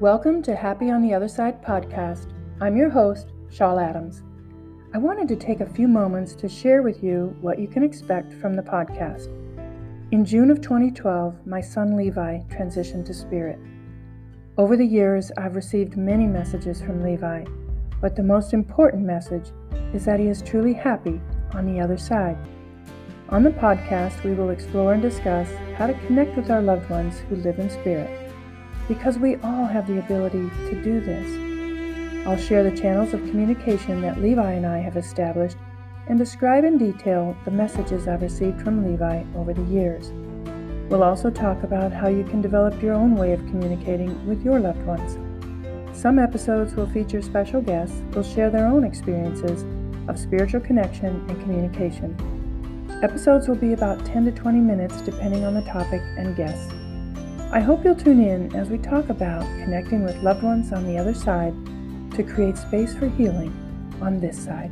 Welcome to Happy on the Other Side podcast. I'm your host, Shawl Adams. I wanted to take a few moments to share with you what you can expect from the podcast. In June of 2012, my son Levi transitioned to Spirit. Over the years, I've received many messages from Levi, but the most important message is that he is truly happy on the other side. On the podcast, we will explore and discuss how to connect with our loved ones who live in spirit because we all have the ability to do this. I'll share the channels of communication that Levi and I have established and describe in detail the messages I've received from Levi over the years. We'll also talk about how you can develop your own way of communicating with your loved ones. Some episodes will feature special guests who'll share their own experiences of spiritual connection and communication. Episodes will be about 10 to 20 minutes depending on the topic and guests. I hope you'll tune in as we talk about connecting with loved ones on the other side to create space for healing on this side.